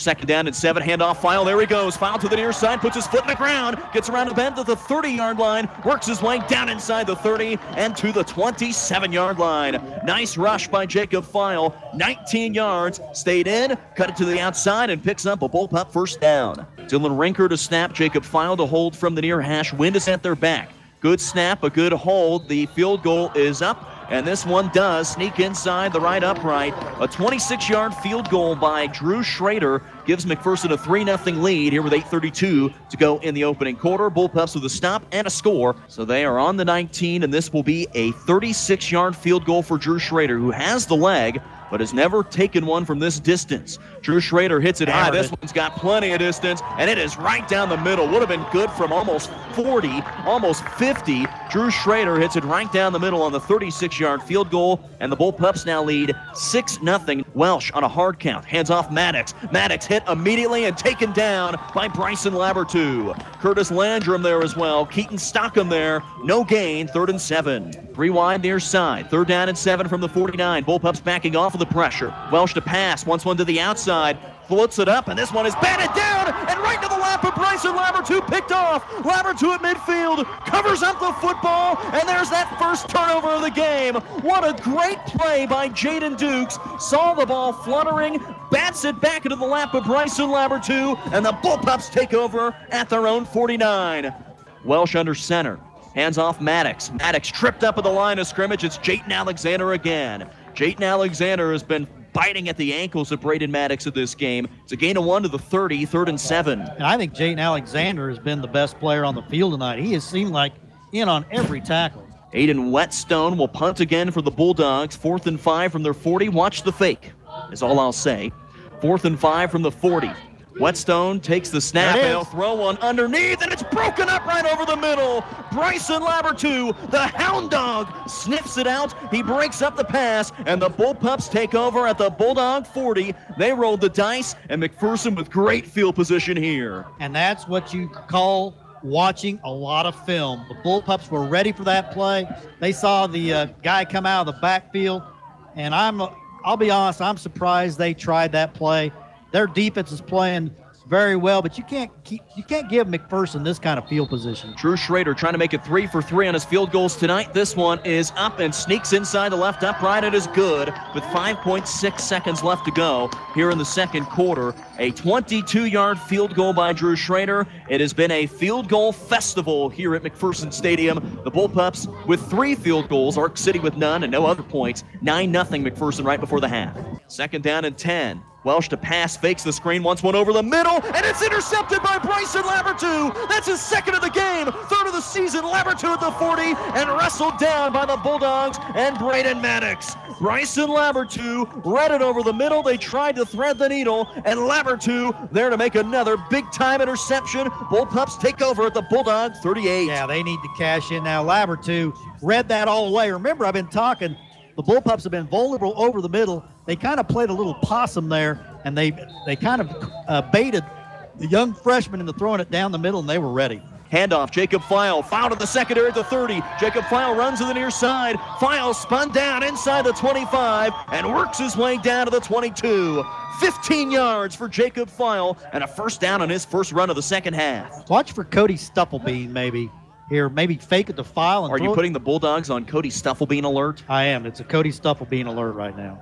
Second down and seven. Handoff File. There he goes. File to the near side. Puts his foot in the ground. Gets around the bend to the 30 yard line. Works his way down inside the 30 and to the 27 yard line. Nice rush by Jacob File. 19 yards. Stayed in. Cut it to the outside and picks up a bullpup first down. Dylan Rinker to snap. Jacob File to hold from the near hash. Wind is at their back. Good snap, a good hold. The field goal is up. And this one does sneak inside the right upright. A 26 yard field goal by Drew Schrader gives McPherson a 3 0 lead here with 8.32 to go in the opening quarter. Bullpups with a stop and a score. So they are on the 19, and this will be a 36 yard field goal for Drew Schrader, who has the leg but has never taken one from this distance. Drew Schrader hits it high. This one's got plenty of distance, and it is right down the middle. Would have been good from almost 40, almost 50. Drew Schrader hits it right down the middle on the 36 yard field goal, and the Bullpups now lead 6 0. Welsh on a hard count. Hands off Maddox. Maddox hit immediately and taken down by Bryson Labertu. Curtis Landrum there as well. Keaton Stockham there. No gain. Third and seven. Three wide near side. Third down and seven from the 49. Bullpups backing off the pressure. Welsh to pass. Wants one to the outside floats it up, and this one is batted down and right to the lap of Bryson Labertu, picked off. Labertu at midfield covers up the football, and there's that first turnover of the game. What a great play by Jaden Dukes. Saw the ball fluttering, bats it back into the lap of Bryson Labertu, and the Bullpups take over at their own 49. Welsh under center. Hands off Maddox. Maddox tripped up at the line of scrimmage. It's Jayton Alexander again. Jayton Alexander has been biting at the ankles of Braden Maddox of this game. It's a gain of one to the 30, third and seven. And I think Jayden Alexander has been the best player on the field tonight. He has seemed like in on every tackle. Aiden Whetstone will punt again for the Bulldogs. Fourth and five from their 40. Watch the fake, is all I'll say. Fourth and five from the 40. Whetstone takes the snap and he'll throw one underneath, and it's broken up right over the middle. Bryson Labertu, the hound dog, sniffs it out. He breaks up the pass, and the Bullpups take over at the Bulldog 40. They rolled the dice, and McPherson with great field position here. And that's what you call watching a lot of film. The Bullpups were ready for that play. They saw the uh, guy come out of the backfield, and I'm, I'll be honest, I'm surprised they tried that play their defense is playing very well, but you can't keep you can't give McPherson this kind of field position. Drew Schrader trying to make it three for three on his field goals tonight. This one is up and sneaks inside the left upright. It is good with 5.6 seconds left to go here in the second quarter. A 22-yard field goal by Drew Schrader. It has been a field goal festival here at McPherson Stadium. The Bullpups with three field goals, Ark City with none and no other points. 9 nothing McPherson right before the half. Second down and 10. Welsh to pass, fakes the screen, wants one over the middle, and it's intercepted by Bryson Labertu. That's his second of the game, third of the season. Labertu at the 40 and wrestled down by the Bulldogs and Braden Maddox. Bryson Labertu read it over the middle. They tried to thread the needle, and Labertu there to make another big time interception. Bullpups take over at the Bulldog 38. Yeah, they need to cash in now. Labertu read that all the way. Remember, I've been talking the Bullpups have been vulnerable over the middle. They kind of played a little possum there, and they they kind of uh, baited the young freshman into throwing it down the middle, and they were ready. Handoff, Jacob File, foul to the secondary at the 30. Jacob File runs to the near side. File spun down inside the 25 and works his way down to the 22. 15 yards for Jacob File and a first down on his first run of the second half. Watch for Cody Stufflebean, maybe here, maybe fake it to file. And Are you putting it. the Bulldogs on Cody Stufflebean alert? I am. It's a Cody Stufflebean alert right now.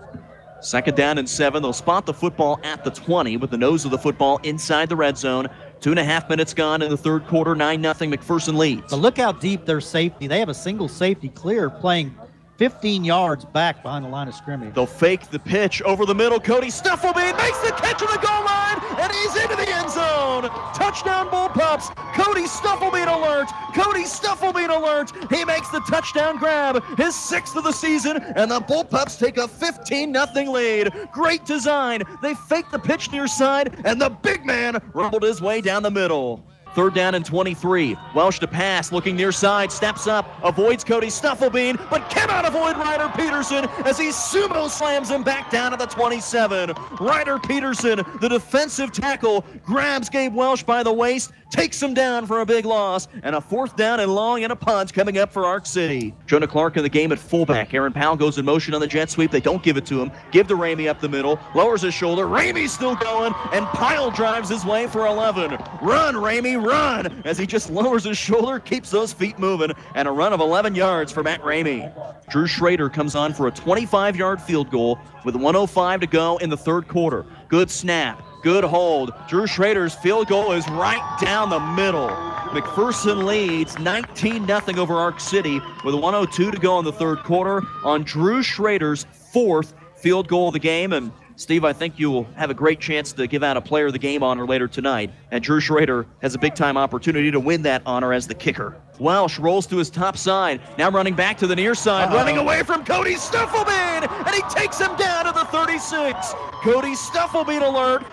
Second down and seven. They'll spot the football at the 20 with the nose of the football inside the red zone. Two and a half minutes gone in the third quarter. 9 nothing. McPherson leads. But look how deep their safety. They have a single safety clear playing 15 yards back behind the line of scrimmage. They'll fake the pitch over the middle. Cody Stufflebean makes the catch on the goal line, and he's into the end zone. Touchdown bull Bullpups. Cody Stufflebean alert. Cody Stufflebean alert. He makes the touchdown grab, his sixth of the season, and the Bullpups take a 15 0 lead. Great design. They fake the pitch near side, and the big man rumbled his way down the middle. Third down and 23. Welsh to pass, looking near side, steps up, avoids Cody Stufflebean, but cannot avoid Ryder Peterson as he sumo slams him back down to the 27. Ryder Peterson, the defensive tackle, grabs Gabe Welsh by the waist, takes him down for a big loss, and a fourth down and long and a punt coming up for Ark City. Jonah Clark in the game at fullback. Aaron Powell goes in motion on the jet sweep. They don't give it to him. Give to Ramey up the middle. Lowers his shoulder. Ramey's still going, and Pyle drives his way for 11. Run, Ramey, run! As he just lowers his shoulder, keeps those feet moving, and a run of 11 yards for Matt Ramey. Drew Schrader comes on for a 25 yard field goal with 105 to go in the third quarter. Good snap. Good hold. Drew Schrader's field goal is right down the middle. McPherson leads 19 0 over Ark City with 102 to go in the third quarter on Drew Schrader's fourth field goal of the game. And Steve, I think you will have a great chance to give out a player of the game honor later tonight. And Drew Schrader has a big time opportunity to win that honor as the kicker. Welsh rolls to his top side, now running back to the near side, Uh-oh. running away from Cody Stufflebean, and he takes him down to the 36. Cody Stufflebean alert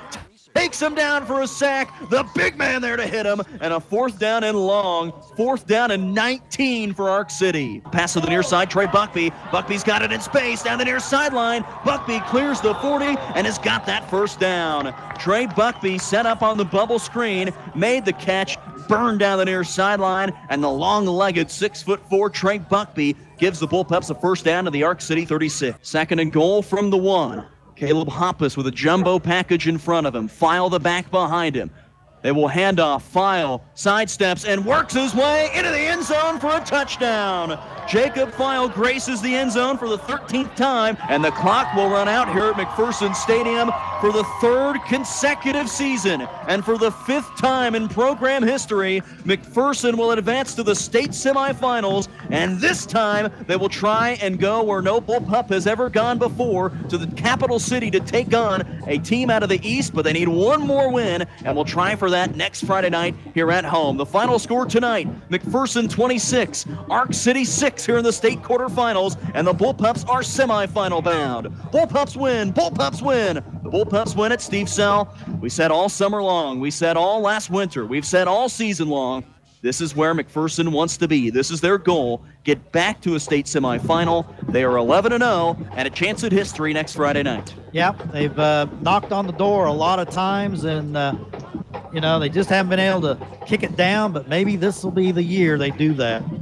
takes him down for a sack. The big man there to hit him, and a fourth down and long. Fourth down and 19 for Ark City. Pass to the near side, Trey Buckby. Buckby's got it in space down the near sideline. Buckby clears the 40 and has got that first down. Trey Buckby set up on the bubble screen, made the catch, burned down the near sideline, and the long-legged six foot four Trey Buckby gives the Bullpups a first down to the Ark City 36. Second and goal from the one. Caleb Hoppus with a jumbo package in front of him. File the back behind him. They will hand off. File sidesteps and works his way into the end zone for a touchdown. Jacob File graces the end zone for the 13th time, and the clock will run out here at McPherson Stadium for the third consecutive season. And for the fifth time in program history, McPherson will advance to the state semifinals, and this time they will try and go where no Bullpup has ever gone before to the capital city to take on a team out of the East, but they need one more win, and we'll try for that next Friday night here at home. The final score tonight McPherson 26, Ark City 6 here in the state quarterfinals, and the Bullpups are semifinal bound. Bullpups win, Bullpups win. The Bullpups win at Steve Sell. We said all summer long, we said all last winter, we've said all season long. This is where McPherson wants to be. This is their goal. Get back to a state semifinal. They are 11 0 and a chance at history next Friday night. Yep, they've uh, knocked on the door a lot of times, and uh, you know, they just haven't been able to kick it down, but maybe this will be the year they do that.